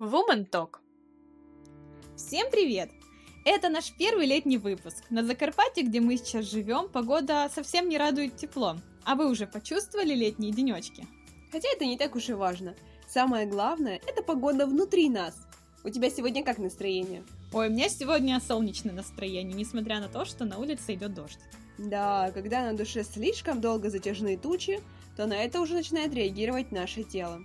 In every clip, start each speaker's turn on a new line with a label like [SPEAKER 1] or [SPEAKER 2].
[SPEAKER 1] Woman Talk. Всем привет! Это наш первый летний выпуск. На Закарпатье, где мы сейчас живем, погода совсем не радует теплом. А вы уже почувствовали летние денечки?
[SPEAKER 2] Хотя это не так уж и важно. Самое главное – это погода внутри нас. У тебя сегодня как настроение?
[SPEAKER 1] Ой, у меня сегодня солнечное настроение, несмотря на то, что на улице идет дождь.
[SPEAKER 2] Да, когда на душе слишком долго затяжные тучи, то на это уже начинает реагировать наше тело.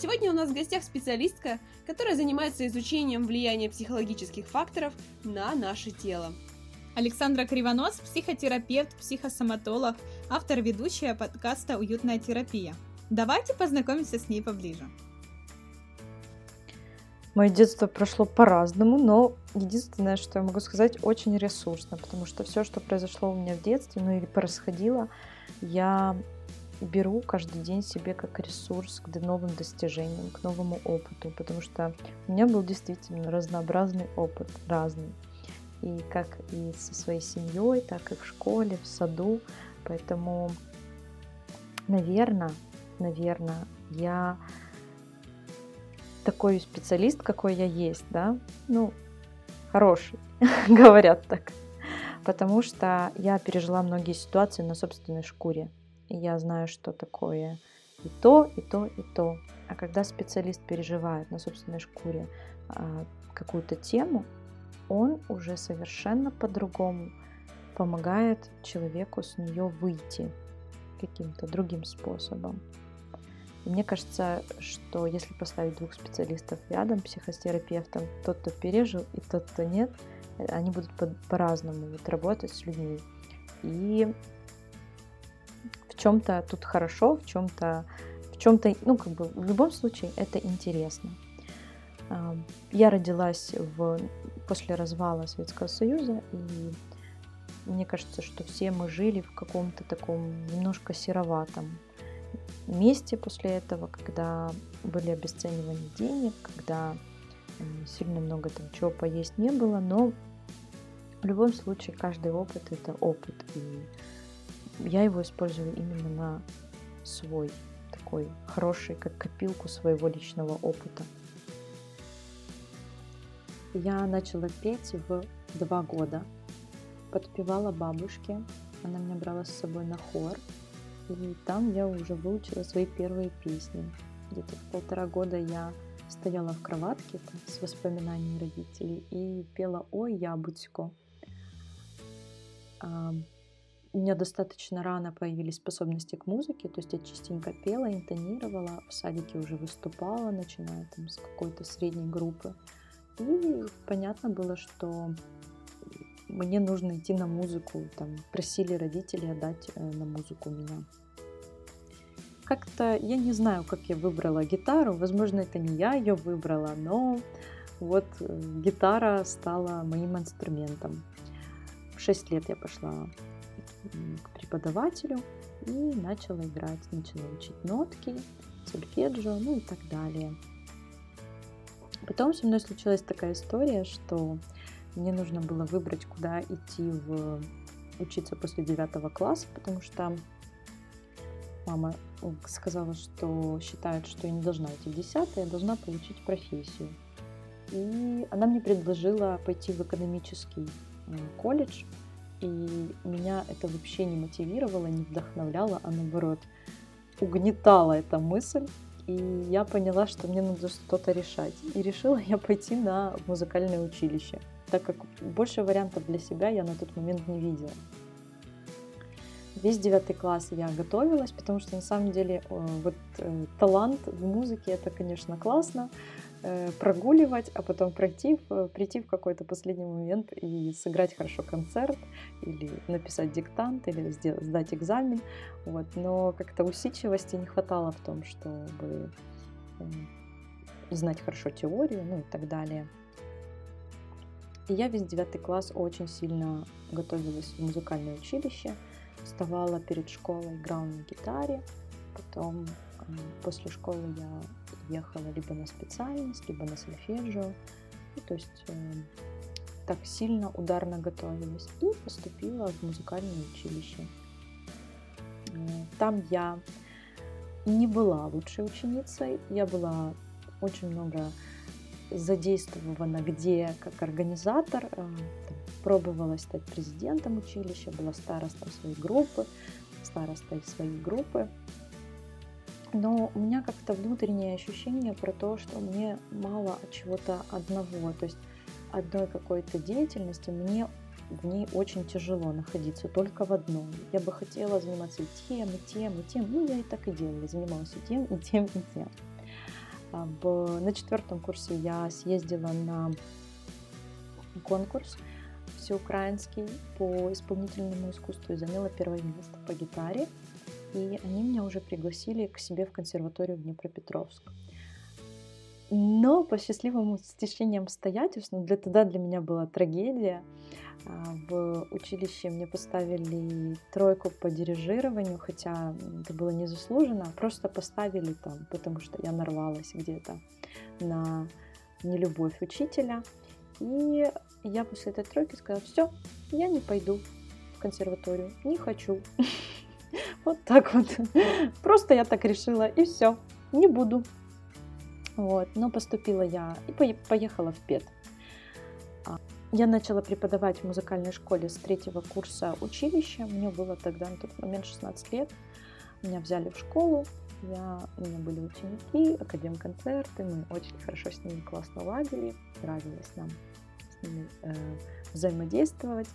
[SPEAKER 2] Сегодня у нас в гостях специалистка, которая занимается изучением влияния психологических факторов на наше тело.
[SPEAKER 1] Александра Кривонос, психотерапевт, психосоматолог, автор ведущая подкаста «Уютная терапия». Давайте познакомимся с ней поближе.
[SPEAKER 3] Мое детство прошло по-разному, но единственное, что я могу сказать, очень ресурсно, потому что все, что произошло у меня в детстве, ну или происходило, я беру каждый день себе как ресурс к новым достижениям, к новому опыту, потому что у меня был действительно разнообразный опыт, разный. И как и со своей семьей, так и в школе, в саду. Поэтому, наверное, наверное, я такой специалист, какой я есть, да, ну, хороший, говорят так. Потому что я пережила многие ситуации на собственной шкуре. И я знаю, что такое и то, и то, и то. А когда специалист переживает на собственной шкуре а, какую-то тему, он уже совершенно по-другому помогает человеку с нее выйти каким-то другим способом. И мне кажется, что если поставить двух специалистов рядом, психотерапевтом, тот, кто пережил, и тот, кто нет, они будут по-разному вот, работать с людьми. И чем-то тут хорошо, в чем-то, в чем-то, ну, как бы, в любом случае это интересно. Я родилась в, после развала Советского Союза, и мне кажется, что все мы жили в каком-то таком немножко сероватом месте после этого, когда были обесценивания денег, когда сильно много там чего поесть не было, но в любом случае каждый опыт это опыт, и я его использую именно на свой такой хороший, как копилку своего личного опыта. Я начала петь в два года. Подпевала бабушке. Она меня брала с собой на хор. И там я уже выучила свои первые песни. Где-то в полтора года я стояла в кроватке там, с воспоминаниями родителей и пела «Ой, яблочко». У меня достаточно рано появились способности к музыке, то есть я частенько пела, интонировала, в садике уже выступала, начиная там с какой-то средней группы. И понятно было, что мне нужно идти на музыку, там просили родители отдать э, на музыку меня. Как-то я не знаю, как я выбрала гитару, возможно, это не я ее выбрала, но вот э, гитара стала моим инструментом. В 6 лет я пошла к преподавателю и начала играть, начала учить нотки, сольфеджио, ну и так далее. Потом со мной случилась такая история, что мне нужно было выбрать, куда идти в учиться после девятого класса, потому что мама сказала, что считает, что я не должна идти в десятый, я должна получить профессию. И она мне предложила пойти в экономический колледж, и меня это вообще не мотивировало, не вдохновляло, а наоборот угнетала эта мысль. И я поняла, что мне надо что-то решать. И решила я пойти на музыкальное училище, так как больше вариантов для себя я на тот момент не видела. Весь девятый класс я готовилась, потому что на самом деле вот э, талант в музыке это, конечно, классно, Э, прогуливать, а потом пройти, прийти в какой-то последний момент и сыграть хорошо концерт, или написать диктант, или сдать экзамен. Вот. Но как-то усидчивости не хватало в том, чтобы э, знать хорошо теорию, ну и так далее. И я весь девятый класс очень сильно готовилась в музыкальное училище, вставала перед школой, играла на гитаре, потом после школы я ехала либо на специальность, либо на сольфеджио. И, то есть э, так сильно ударно готовилась. И поступила в музыкальное училище. Там я не была лучшей ученицей. Я была очень много задействована где как организатор, э, пробовала стать президентом училища, была старостой своей группы, старостой своей группы. Но у меня как-то внутреннее ощущение про то, что мне мало чего-то одного, то есть одной какой-то деятельности мне в ней очень тяжело находиться только в одном. Я бы хотела заниматься и тем, и тем, и тем. Ну, я и так и делала, занималась и тем, и тем, и тем. А, на четвертом курсе я съездила на конкурс всеукраинский по исполнительному искусству и заняла первое место по гитаре. И они меня уже пригласили к себе в консерваторию в Днепропетровск. Но по счастливому стечениям обстоятельств, ну, для тогда для меня была трагедия. А, в училище мне поставили тройку по дирижированию, хотя это было незаслуженно, просто поставили там, потому что я нарвалась где-то на нелюбовь учителя. И я после этой тройки сказала, все, я не пойду в консерваторию, не хочу. Вот так вот. Просто я так решила, и все, не буду. Вот, но поступила я и поехала в ПЕД. А, я начала преподавать в музыкальной школе с третьего курса училища. Мне было тогда на тот момент 16 лет. Меня взяли в школу. Я, у меня были ученики, академ-концерты. Мы очень хорошо с ними классно ладили. Нравилось нам с ними э, взаимодействовать.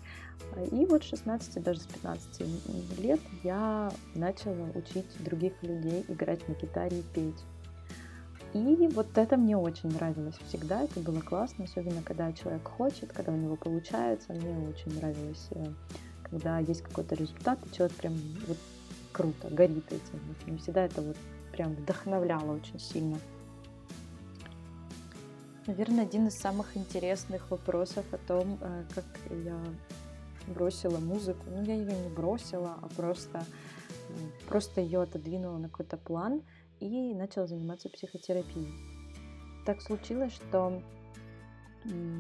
[SPEAKER 3] И вот с 16, даже с 15 лет я начала учить других людей играть на гитаре и петь. И вот это мне очень нравилось всегда, это было классно, особенно когда человек хочет, когда у него получается. Мне очень нравилось, э, когда есть какой-то результат, и человек прям вот круто, горит этим. Мне всегда это вот прям вдохновляло очень сильно. Наверное, один из самых интересных вопросов о том, э, как я бросила музыку. Ну, я ее не бросила, а просто, просто ее отодвинула на какой-то план – и начала заниматься психотерапией. Так случилось, что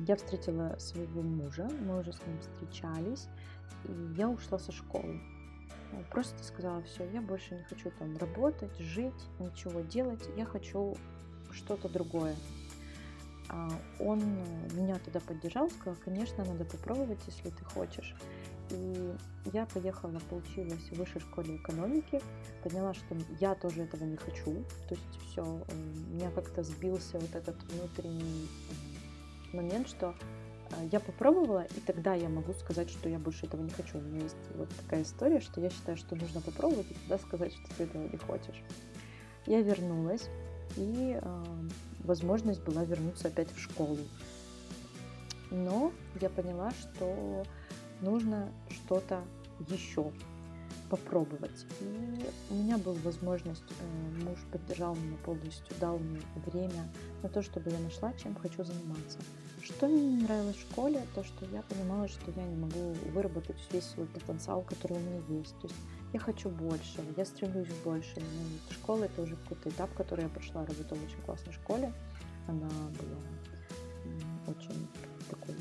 [SPEAKER 3] я встретила своего мужа, мы уже с ним встречались, и я ушла со школы. Просто сказала, все, я больше не хочу там работать, жить, ничего делать, я хочу что-то другое. А он меня тогда поддержал, сказал, конечно, надо попробовать, если ты хочешь. И я поехала, поучилась в высшей школе экономики, поняла, что я тоже этого не хочу. То есть все, у меня как-то сбился вот этот внутренний момент, что э, я попробовала, и тогда я могу сказать, что я больше этого не хочу. У меня есть вот такая история, что я считаю, что нужно попробовать, и тогда сказать, что ты этого не хочешь. Я вернулась, и э, возможность была вернуться опять в школу. Но я поняла, что нужно что-то еще попробовать. И у меня была возможность, э, муж поддержал меня полностью, дал мне время на то, чтобы я нашла, чем хочу заниматься. Что мне не нравилось в школе, то, что я понимала, что я не могу выработать весь свой потенциал, который у меня есть. То есть я хочу больше, я стремлюсь к больше. Ну, школа это уже какой-то этап, который я прошла, работала в очень классной школе. Она была очень такой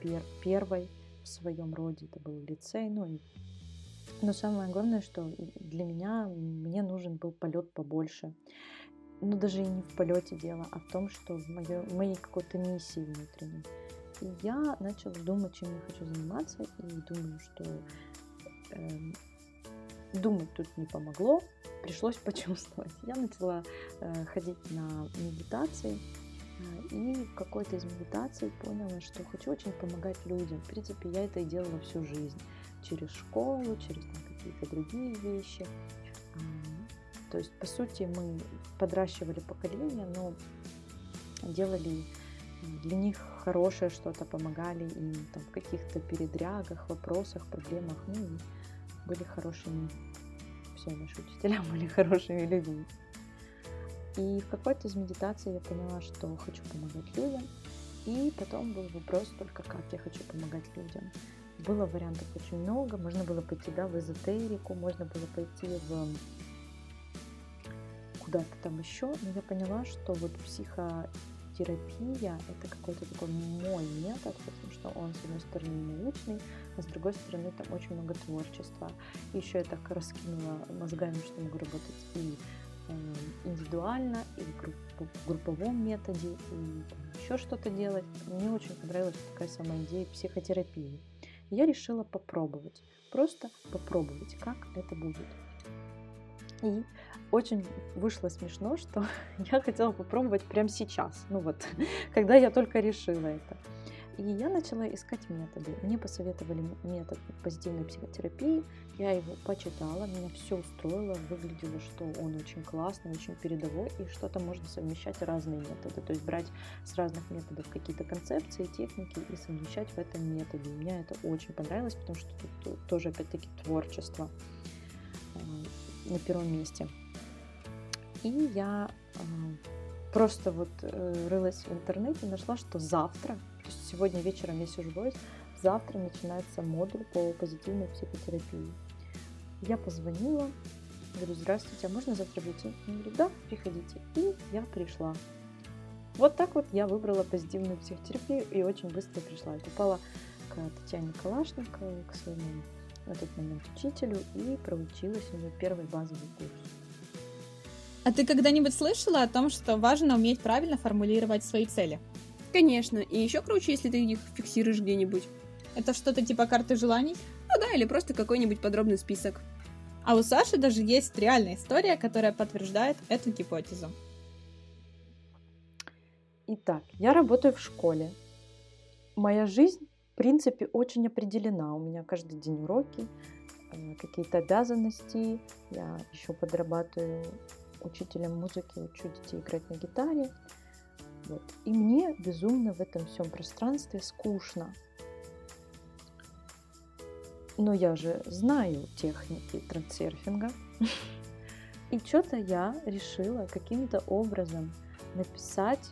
[SPEAKER 3] пер первой в своем роде. Это был лицей, ну и но самое главное, что для меня мне нужен был полет побольше. Ну, даже и не в полете дело, а в том, что в моей, моей какой-то миссии внутренней. И я начала думать, чем я хочу заниматься, и думаю, что э, думать тут не помогло, пришлось почувствовать. Я начала э, ходить на медитации, и в какой-то из медитаций поняла, что хочу очень помогать людям. В принципе, я это и делала всю жизнь. Через школу, через какие-то другие вещи. То есть, по сути, мы подращивали поколение, но делали для них хорошее что-то, помогали им там, в каких-то передрягах, вопросах, проблемах. Ну и были хорошими, все наши учителя были хорошими людьми. И в какой-то из медитаций я поняла, что хочу помогать людям. И потом был вопрос только, как я хочу помогать людям. Было вариантов очень много. Можно было пойти да, в эзотерику, можно было пойти в куда-то там еще. Но я поняла, что вот психотерапия это какой-то такой мой метод, потому что он, с одной стороны, научный, а с другой стороны, там очень много творчества. Еще я так раскинула мозгами, что могу работать и э, индивидуально, и в групповом методе, и еще что-то делать. Мне очень понравилась такая сама идея психотерапии. Я решила попробовать, просто попробовать, как это будет. И очень вышло смешно, что я хотела попробовать прямо сейчас, ну вот, когда я только решила это. И я начала искать методы. Мне посоветовали метод позитивной психотерапии. Я его почитала, меня все устроило, выглядело, что он очень классный, очень передовой, и что-то можно совмещать разные методы. То есть брать с разных методов какие-то концепции, техники и совмещать в этом методе. И мне это очень понравилось, потому что тут тоже, опять-таки, творчество э, на первом месте. И я э, просто вот э, рылась в интернете, нашла, что завтра сегодня вечером я сижу в завтра начинается модуль по позитивной психотерапии. Я позвонила, говорю, здравствуйте, а можно завтра прийти? Он говорит, да, приходите. И я пришла. Вот так вот я выбрала позитивную психотерапию и очень быстро пришла. Я попала к Татьяне Калашниковой, к своему на тот момент учителю и проучилась у нее первый базовый курс.
[SPEAKER 1] А ты когда-нибудь слышала о том, что важно уметь правильно формулировать свои цели?
[SPEAKER 2] Конечно, и еще круче, если ты их фиксируешь где-нибудь.
[SPEAKER 1] Это что-то типа карты желаний?
[SPEAKER 2] Ну да, или просто какой-нибудь подробный список.
[SPEAKER 1] А у Саши даже есть реальная история, которая подтверждает эту гипотезу.
[SPEAKER 3] Итак, я работаю в школе. Моя жизнь, в принципе, очень определена. У меня каждый день уроки, э, какие-то обязанности. Я еще подрабатываю учителем музыки, учу детей играть на гитаре. Вот. И мне безумно в этом всем пространстве скучно. Но я же знаю техники трансерфинга. И что-то я решила каким-то образом написать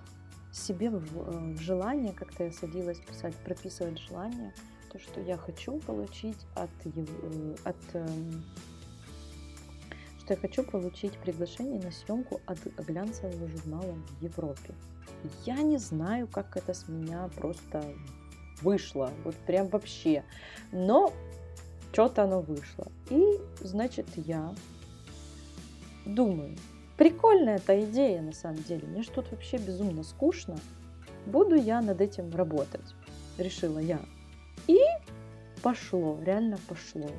[SPEAKER 3] себе в, э, желание, как-то я садилась писать, прописывать желание, то, что я хочу получить от, э, от эм, что я хочу получить приглашение на съемку от глянцевого журнала в Европе. Я не знаю, как это с меня просто вышло, вот прям вообще. Но что-то оно вышло. И, значит, я думаю, прикольная эта идея на самом деле. Мне тут вообще безумно скучно. Буду я над этим работать, решила я. И пошло, реально пошло.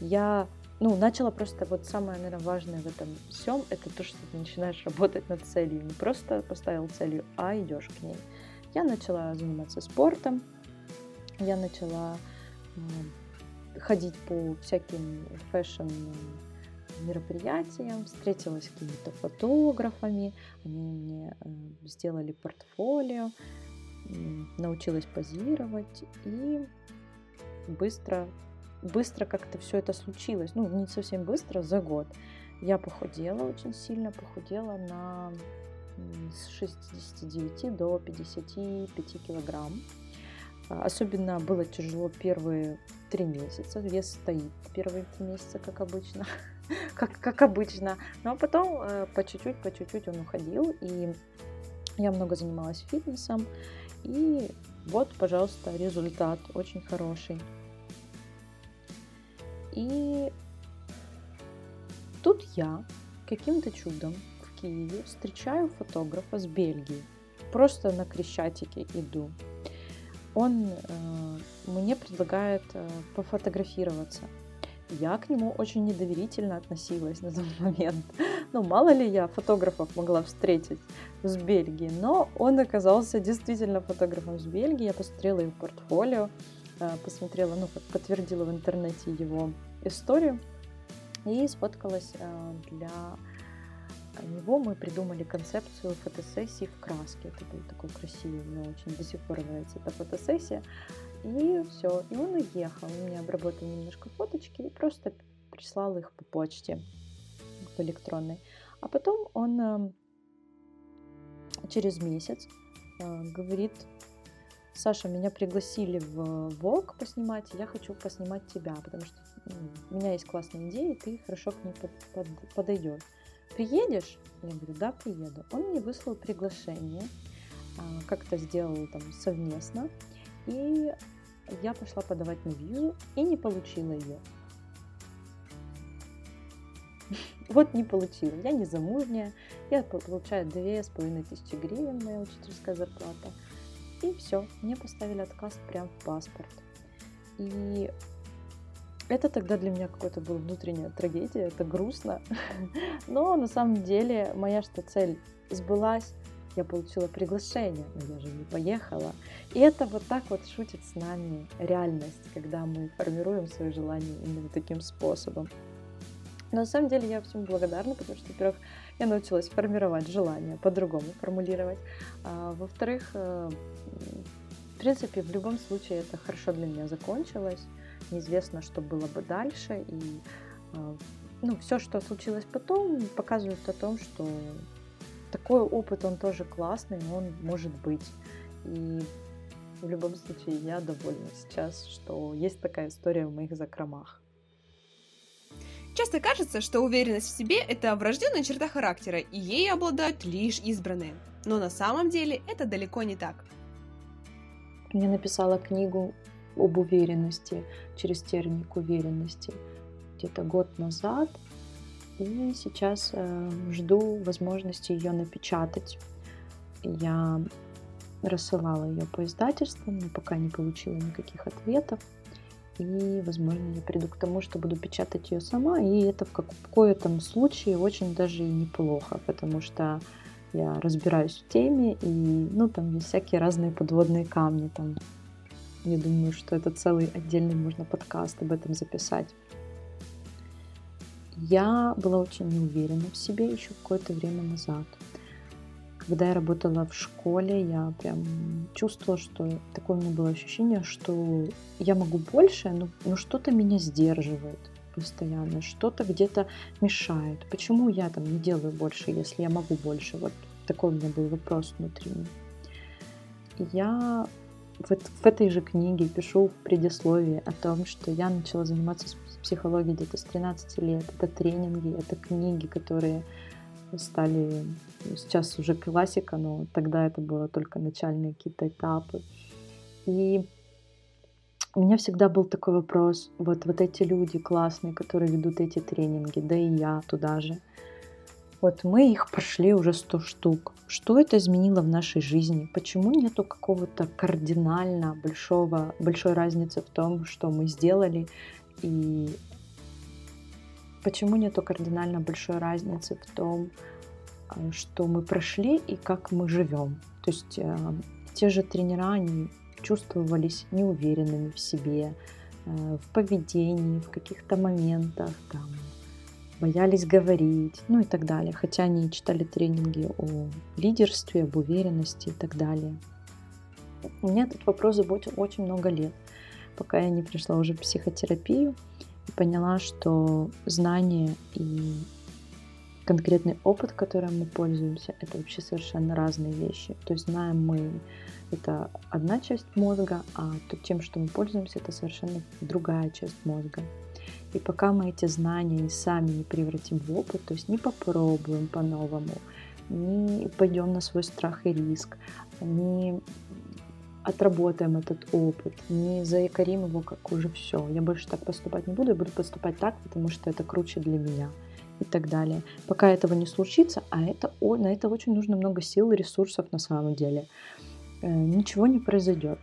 [SPEAKER 3] Я ну, начала просто, вот самое, наверное, важное в этом всем, это то, что ты начинаешь работать над целью. Не просто поставил целью, а идешь к ней. Я начала заниматься спортом, я начала ходить по всяким fashion мероприятиям, встретилась с какими-то фотографами, они мне э, сделали портфолио, научилась позировать и быстро быстро как-то все это случилось. Ну, не совсем быстро, за год. Я похудела очень сильно, похудела на с 69 до 55 килограмм. А, особенно было тяжело первые три месяца. Вес стоит первые три месяца, как обычно. как, как обычно. Ну а потом э, по чуть-чуть, по чуть-чуть он уходил. И я много занималась фитнесом. И вот, пожалуйста, результат очень хороший. И тут я каким-то чудом в Киеве встречаю фотографа с Бельгии. Просто на Крещатике иду. Он э, мне предлагает э, пофотографироваться. Я к нему очень недоверительно относилась на тот момент. Ну, мало ли я фотографов могла встретить с Бельгии, но он оказался действительно фотографом с Бельгии. Я посмотрела его портфолио, посмотрела, ну, как подтвердила в интернете его историю и сфоткалась э, для него мы придумали концепцию фотосессии в краске. Это был такой красивый, мне очень до сих пор нравится эта фотосессия. И все, и он уехал. Он мне обработал немножко фоточки и просто прислал их по почте, по электронной. А потом он э, через месяц говорит, Саша, меня пригласили в ВОК поснимать, я хочу поснимать тебя, потому что у меня есть классная идея, и ты хорошо к ней под, под, подойдешь. Приедешь? Я говорю, да, приеду. Он мне выслал приглашение, а, как-то сделал там совместно, и я пошла подавать на визу и не получила ее. вот не получила. Я не замужняя, я получаю две с половиной тысячи гривен, моя учительская зарплата. И все, мне поставили отказ прям в паспорт. И это тогда для меня какой-то была внутренняя трагедия, это грустно. Но на самом деле моя что цель сбылась, я получила приглашение, но я же не поехала. И это вот так вот шутит с нами реальность, когда мы формируем свои желания именно таким способом. Но на самом деле я всем благодарна, потому что, во-первых, я научилась формировать желания, по-другому формулировать. А, во-вторых, э, в принципе, в любом случае это хорошо для меня закончилось. Неизвестно, что было бы дальше. И э, ну, все, что случилось потом, показывает о том, что такой опыт, он тоже классный, он может быть. И в любом случае я довольна сейчас, что есть такая история в моих закромах.
[SPEAKER 2] Часто кажется, что уверенность в себе – это врожденная черта характера, и ею обладают лишь избранные. Но на самом деле это далеко не так.
[SPEAKER 3] Я написала книгу об уверенности через термик уверенности где-то год назад, и сейчас э, жду возможности ее напечатать. Я рассылала ее по издательствам, но пока не получила никаких ответов. И, возможно, я приду к тому, что буду печатать ее сама. И это в каком-то случае очень даже и неплохо, потому что я разбираюсь в теме, и, ну, там есть всякие разные подводные камни. Там, я думаю, что это целый отдельный можно подкаст об этом записать. Я была очень неуверена в себе еще какое-то время назад. Когда я работала в школе, я прям чувствовала, что такое у меня было ощущение, что я могу больше, но, но что-то меня сдерживает постоянно, что-то где-то мешает. Почему я там не делаю больше, если я могу больше? Вот такой у меня был вопрос внутренний. Я в, в этой же книге пишу в предисловии о том, что я начала заниматься психологией где-то с 13 лет. Это тренинги, это книги, которые стали сейчас уже классика, но тогда это было только начальные какие-то этапы. И у меня всегда был такой вопрос, вот, вот эти люди классные, которые ведут эти тренинги, да и я туда же. Вот мы их прошли уже 100 штук. Что это изменило в нашей жизни? Почему нету какого-то кардинально большого, большой разницы в том, что мы сделали, и почему нету кардинально большой разницы в том, что мы прошли и как мы живем. То есть э, те же тренера, они чувствовались неуверенными в себе, э, в поведении, в каких-то моментах, там, боялись говорить, ну и так далее. Хотя они читали тренинги о лидерстве, об уверенности и так далее. Меня этот вопрос заботил очень много лет, пока я не пришла уже в психотерапию и поняла, что знания и конкретный опыт, которым мы пользуемся, это вообще совершенно разные вещи. То есть знаем мы это одна часть мозга, а тем, что мы пользуемся, это совершенно другая часть мозга. И пока мы эти знания сами не превратим в опыт, то есть не попробуем по-новому, не пойдем на свой страх и риск, не отработаем этот опыт, не заякорим его как уже все. Я больше так поступать не буду, я буду поступать так, потому что это круче для меня и так далее. Пока этого не случится, а это, на это очень нужно много сил и ресурсов на самом деле, э, ничего не произойдет.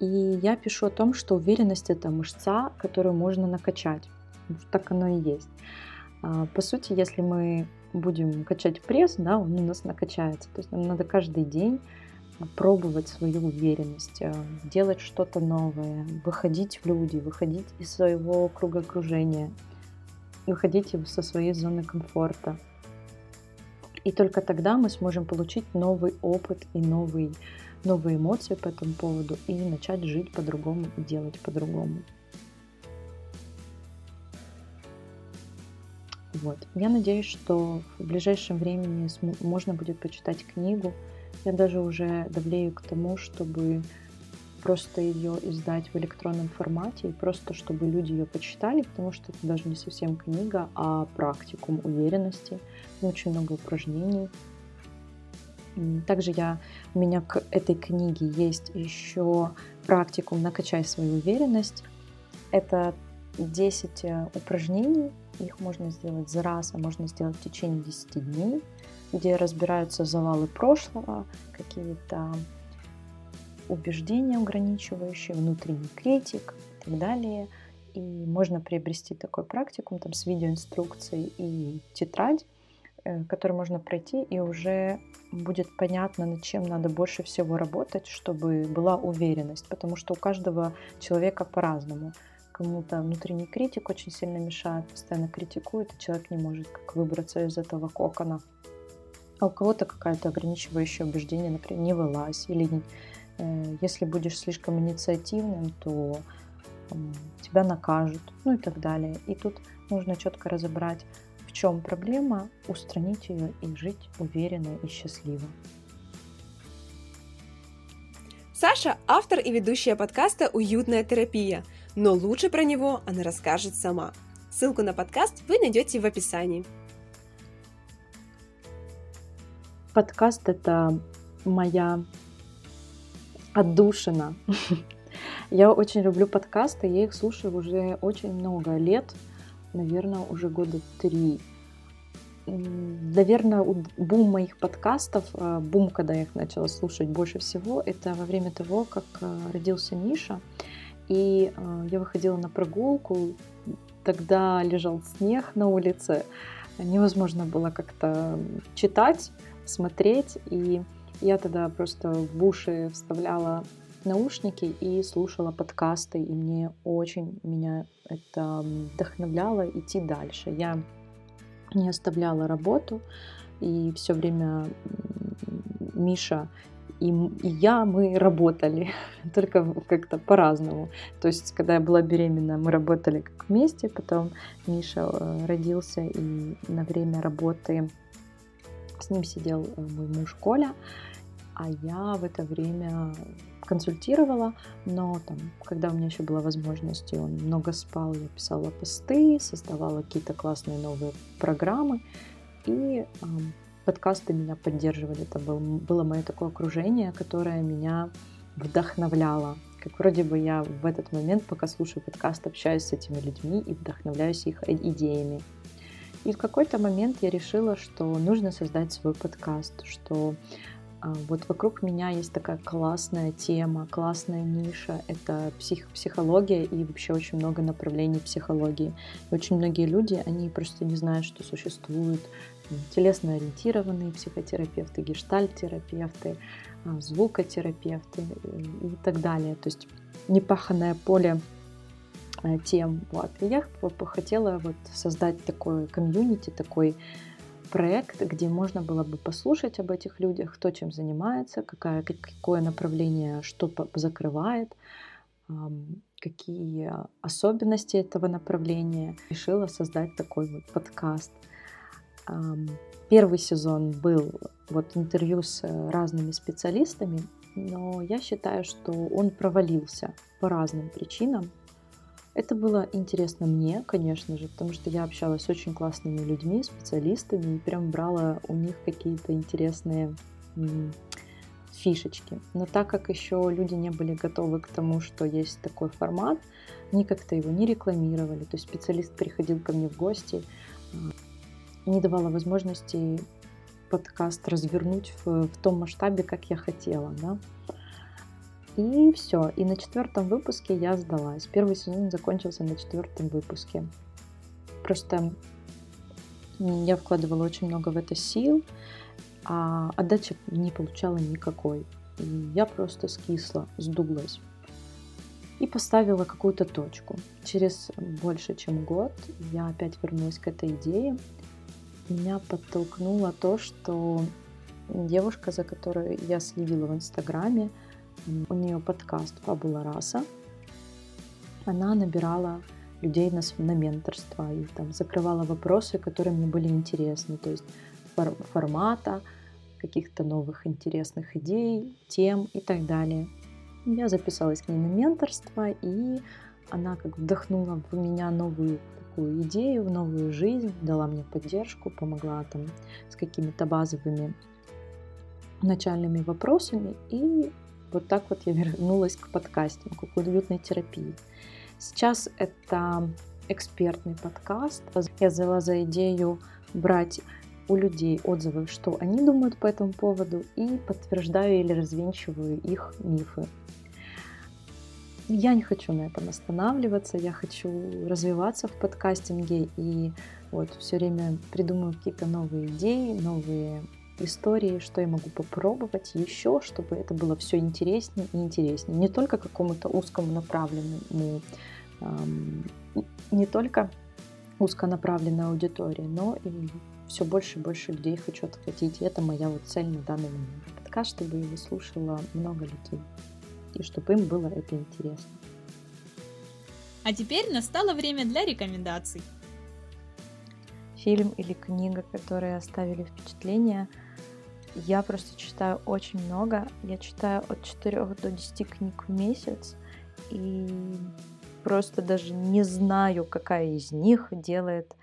[SPEAKER 3] И я пишу о том, что уверенность это мышца, которую можно накачать. Так оно и есть. А, по сути, если мы будем качать пресс, да, он у нас накачается. То есть нам надо каждый день пробовать свою уверенность, э, делать что-то новое, выходить в люди, выходить из своего круга окружения, выходить со своей зоны комфорта. И только тогда мы сможем получить новый опыт и новый, новые эмоции по этому поводу и начать жить по-другому и делать по-другому. Вот. Я надеюсь, что в ближайшем времени можно будет почитать книгу. Я даже уже давлею к тому, чтобы просто ее издать в электронном формате, и просто чтобы люди ее почитали, потому что это даже не совсем книга, а практикум уверенности. Очень много упражнений. Также я, у меня к этой книге есть еще практикум «Накачай свою уверенность». Это 10 э, упражнений. Их можно сделать за раз, а можно сделать в течение 10 дней, где разбираются завалы прошлого, какие-то убеждения ограничивающие, внутренний критик и так далее. И можно приобрести такой практикум там, с видеоинструкцией и тетрадь, э, который можно пройти, и уже будет понятно, над чем надо больше всего работать, чтобы была уверенность, потому что у каждого человека по-разному. Кому-то внутренний критик очень сильно мешает, постоянно критикует, и человек не может как выбраться из этого кокона. А у кого-то какое-то ограничивающее убеждение, например, не вылазь, или если будешь слишком инициативным, то тебя накажут, ну и так далее. И тут нужно четко разобрать, в чем проблема, устранить ее и жить уверенно и счастливо.
[SPEAKER 2] Саша – автор и ведущая подкаста «Уютная терапия», но лучше про него она расскажет сама. Ссылку на подкаст вы найдете в описании.
[SPEAKER 3] Подкаст – это моя отдушина. Я очень люблю подкасты, я их слушаю уже очень много лет, наверное, уже года три. Наверное, бум моих подкастов, э, бум, когда я их начала слушать больше всего, это во время того, как э, родился Миша. И э, я выходила на прогулку, тогда лежал снег на улице, невозможно было как-то читать, смотреть, и я тогда просто в уши вставляла наушники и слушала подкасты, и мне очень меня это вдохновляло идти дальше. Я не оставляла работу, и все время Миша и, и я, мы работали, только как-то по-разному. То есть, когда я была беременна, мы работали как вместе, потом Миша э, родился, и на время работы с ним сидел э, мой муж Коля, а я в это время консультировала, но там, когда у меня еще была возможность, и он много спал, я писала посты, создавала какие-то классные новые программы, и э, подкасты меня поддерживали. Это был, было мое такое окружение, которое меня вдохновляло. Как вроде бы я в этот момент, пока слушаю подкаст, общаюсь с этими людьми и вдохновляюсь их идеями. И в какой-то момент я решила, что нужно создать свой подкаст, что вот вокруг меня есть такая классная тема, классная ниша. Это псих, психология и вообще очень много направлений психологии. И очень многие люди, они просто не знают, что существуют телесно-ориентированные психотерапевты, гештальт-терапевты, а, звукотерапевты э, и так далее. То есть непаханное поле э, тем. Вот. И я хотела вот создать такой комьюнити, такой проект, где можно было бы послушать об этих людях, кто чем занимается, какая, какое направление что закрывает, какие особенности этого направления. Решила создать такой вот подкаст. Первый сезон был вот интервью с разными специалистами, но я считаю, что он провалился по разным причинам. Это было интересно мне, конечно же, потому что я общалась с очень классными людьми, специалистами, и прям брала у них какие-то интересные фишечки. Но так как еще люди не были готовы к тому, что есть такой формат, они как-то его не рекламировали. То есть специалист приходил ко мне в гости, не давала возможности подкаст развернуть в, в том масштабе, как я хотела. Да? И все. И на четвертом выпуске я сдалась. Первый сезон закончился на четвертом выпуске. Просто я вкладывала очень много в это сил, а отдачи не получала никакой. И я просто скисла, сдулась. И поставила какую-то точку. Через больше чем год я опять вернулась к этой идее. Меня подтолкнуло то, что девушка, за которой я следила в Инстаграме, у нее подкаст «Фабула раса». Она набирала людей на, на менторство и там закрывала вопросы, которые мне были интересны, то есть фор, формата, каких-то новых интересных идей, тем и так далее. Я записалась к ней на менторство, и она как вдохнула в меня новую такую идею, в новую жизнь, дала мне поддержку, помогла там с какими-то базовыми начальными вопросами, и вот так вот я вернулась к подкастингу, к уютной терапии. Сейчас это экспертный подкаст. Я взяла за идею брать у людей отзывы, что они думают по этому поводу, и подтверждаю или развенчиваю их мифы. Я не хочу на этом останавливаться, я хочу развиваться в подкастинге и вот все время придумываю какие-то новые идеи, новые истории, что я могу попробовать еще, чтобы это было все интереснее и интереснее. Не только какому-то узкому направленному, эм, не только узконаправленной аудитории, но и все больше и больше людей хочу отхватить. И это моя вот цель на данный момент. Подкаст, чтобы его слушало много людей. И чтобы им было это интересно.
[SPEAKER 1] А теперь настало время для рекомендаций.
[SPEAKER 3] Фильм или книга, которые оставили впечатление. Я просто читаю очень много. Я читаю от 4 до 10 книг в месяц. И просто даже не знаю, какая из них делает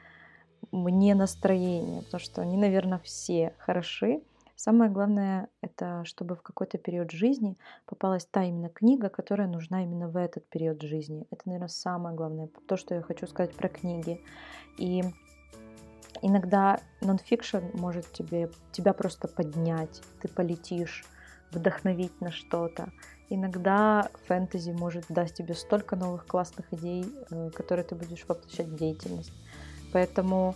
[SPEAKER 3] мне настроение, потому что они, наверное, все хороши. Самое главное, это чтобы в какой-то период жизни попалась та именно книга, которая нужна именно в этот период жизни. Это, наверное, самое главное, то, что я хочу сказать про книги. И иногда нонфикшн может тебе, тебя просто поднять, ты полетишь, вдохновить на что-то. Иногда фэнтези может дать тебе столько новых классных идей, э, которые ты будешь воплощать в деятельность. Поэтому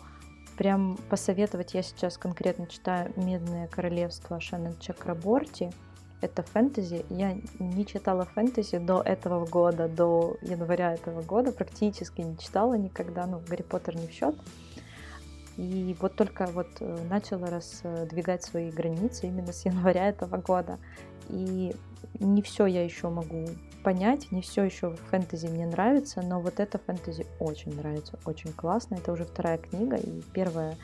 [SPEAKER 3] прям посоветовать я сейчас конкретно читаю «Медное королевство» Шеннон Чакраборти. Это фэнтези. Я не читала фэнтези до этого года, до января этого года. Практически не читала никогда. Ну, Гарри Поттер не в счет. И вот только вот э, начала раздвигать свои границы именно с января этого года. И не все я еще могу понять. Не все еще в фэнтези мне нравится, но вот это фэнтези очень нравится, очень классно. Это уже вторая книга, и первая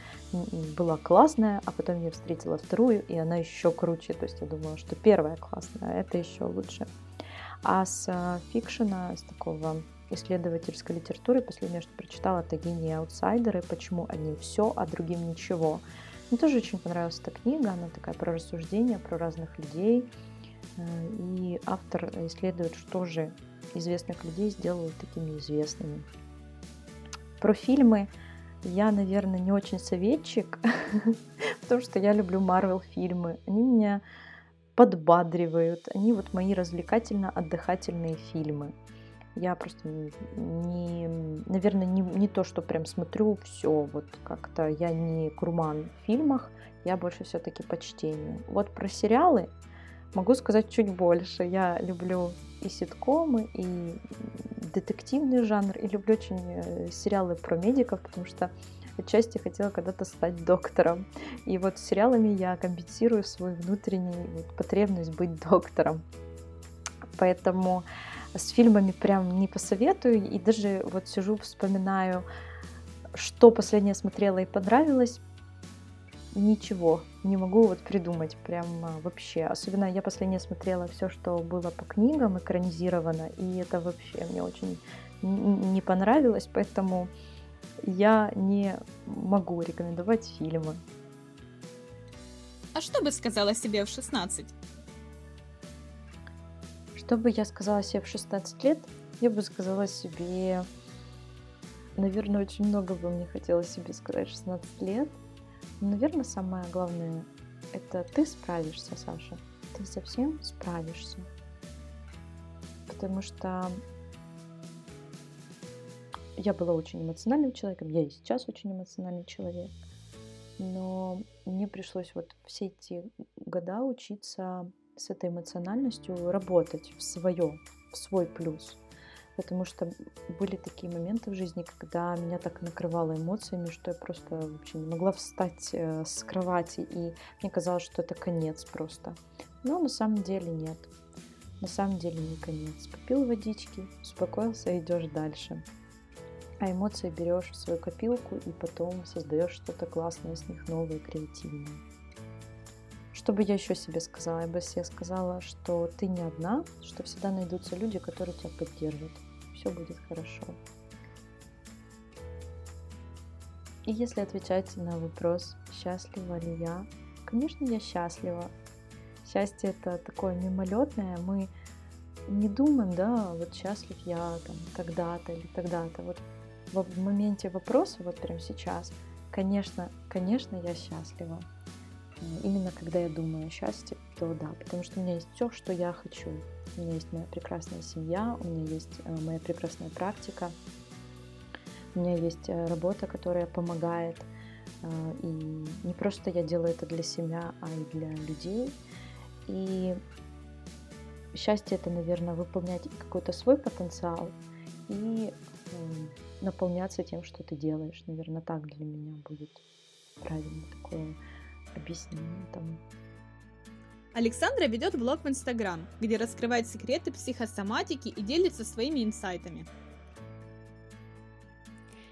[SPEAKER 3] была классная, а потом я встретила вторую, и она еще круче. То есть я думала, что первая классная, а это еще лучше. А с э, фикшена, с такого исследовательской литературы, последнее, что прочитала, это «Гении аутсайдеры», почему они все, а другим ничего. Мне тоже очень понравилась эта книга, она такая про рассуждения, про разных людей, Э, и автор исследует, что же известных людей сделало такими известными. Про фильмы я, наверное, не очень советчик, потому что я люблю Марвел фильмы. Они меня подбадривают. Они вот мои развлекательно-отдыхательные фильмы. Я просто не, наверное, не, не то, что прям смотрю все, вот как-то я не курман в фильмах, я больше все-таки по чтению. Вот про сериалы Могу сказать чуть больше. Я люблю и ситкомы, и детективный жанр, и люблю очень э, сериалы про медиков, потому что отчасти хотела когда-то стать доктором. И вот сериалами я компенсирую свою внутреннюю вот, потребность быть доктором. Поэтому с фильмами прям не посоветую. И даже вот сижу, вспоминаю, что последнее смотрела и понравилось ничего не могу вот придумать прям вообще. Особенно я последнее смотрела все, что было по книгам экранизировано, и это вообще мне очень не понравилось, поэтому я не могу рекомендовать фильмы.
[SPEAKER 1] А что бы сказала себе в 16?
[SPEAKER 3] Что бы я сказала себе в 16 лет? Я бы сказала себе... Наверное, очень много бы мне хотелось себе сказать в 16 лет – Наверное, самое главное — это ты справишься, Саша. Ты совсем справишься. Потому что я была очень эмоциональным человеком, я и сейчас очень эмоциональный человек. Но мне пришлось вот все эти года учиться с этой эмоциональностью работать в свое, в свой плюс потому что были такие моменты в жизни, когда меня так накрывало эмоциями, что я просто вообще не могла встать э, с кровати, и мне казалось, что это конец просто. Но на самом деле нет. На самом деле не конец. Попил водички, успокоился, идешь дальше. А эмоции берешь в свою копилку и потом создаешь что-то классное с них, новое, креативное. Что бы я еще себе сказала? Я бы себе сказала, что ты не одна, что всегда найдутся люди, которые тебя поддержат все будет хорошо. И если отвечать на вопрос, счастлива ли я, конечно, я счастлива. Счастье это такое мимолетное, мы не думаем, да, вот счастлив я там тогда-то или тогда-то. Вот в моменте вопроса, вот прямо сейчас, конечно, конечно, я счастлива. Именно когда я думаю о счастье, то да, потому что у меня есть все, что я хочу. У меня есть моя прекрасная семья, у меня есть э, моя прекрасная практика, у меня есть э, работа, которая помогает. Э, и не просто я делаю это для себя, а и для людей. И счастье это, наверное, выполнять какой-то свой потенциал и наполняться тем, что ты делаешь. Наверное, так для меня будет правильно такое объяснение тому.
[SPEAKER 1] Александра ведет блог в Инстаграм, где раскрывает секреты психосоматики и делится своими инсайтами.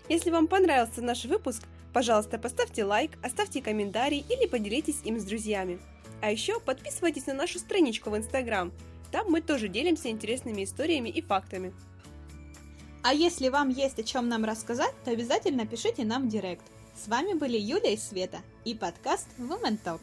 [SPEAKER 2] Если вам понравился наш выпуск, пожалуйста, поставьте лайк, оставьте комментарий или поделитесь им с друзьями. А еще подписывайтесь на нашу страничку в Инстаграм. Там мы тоже делимся интересными историями и фактами.
[SPEAKER 1] А если вам есть о чем нам рассказать, то обязательно пишите нам в директ. С вами были Юля и Света и подкаст Women Talk.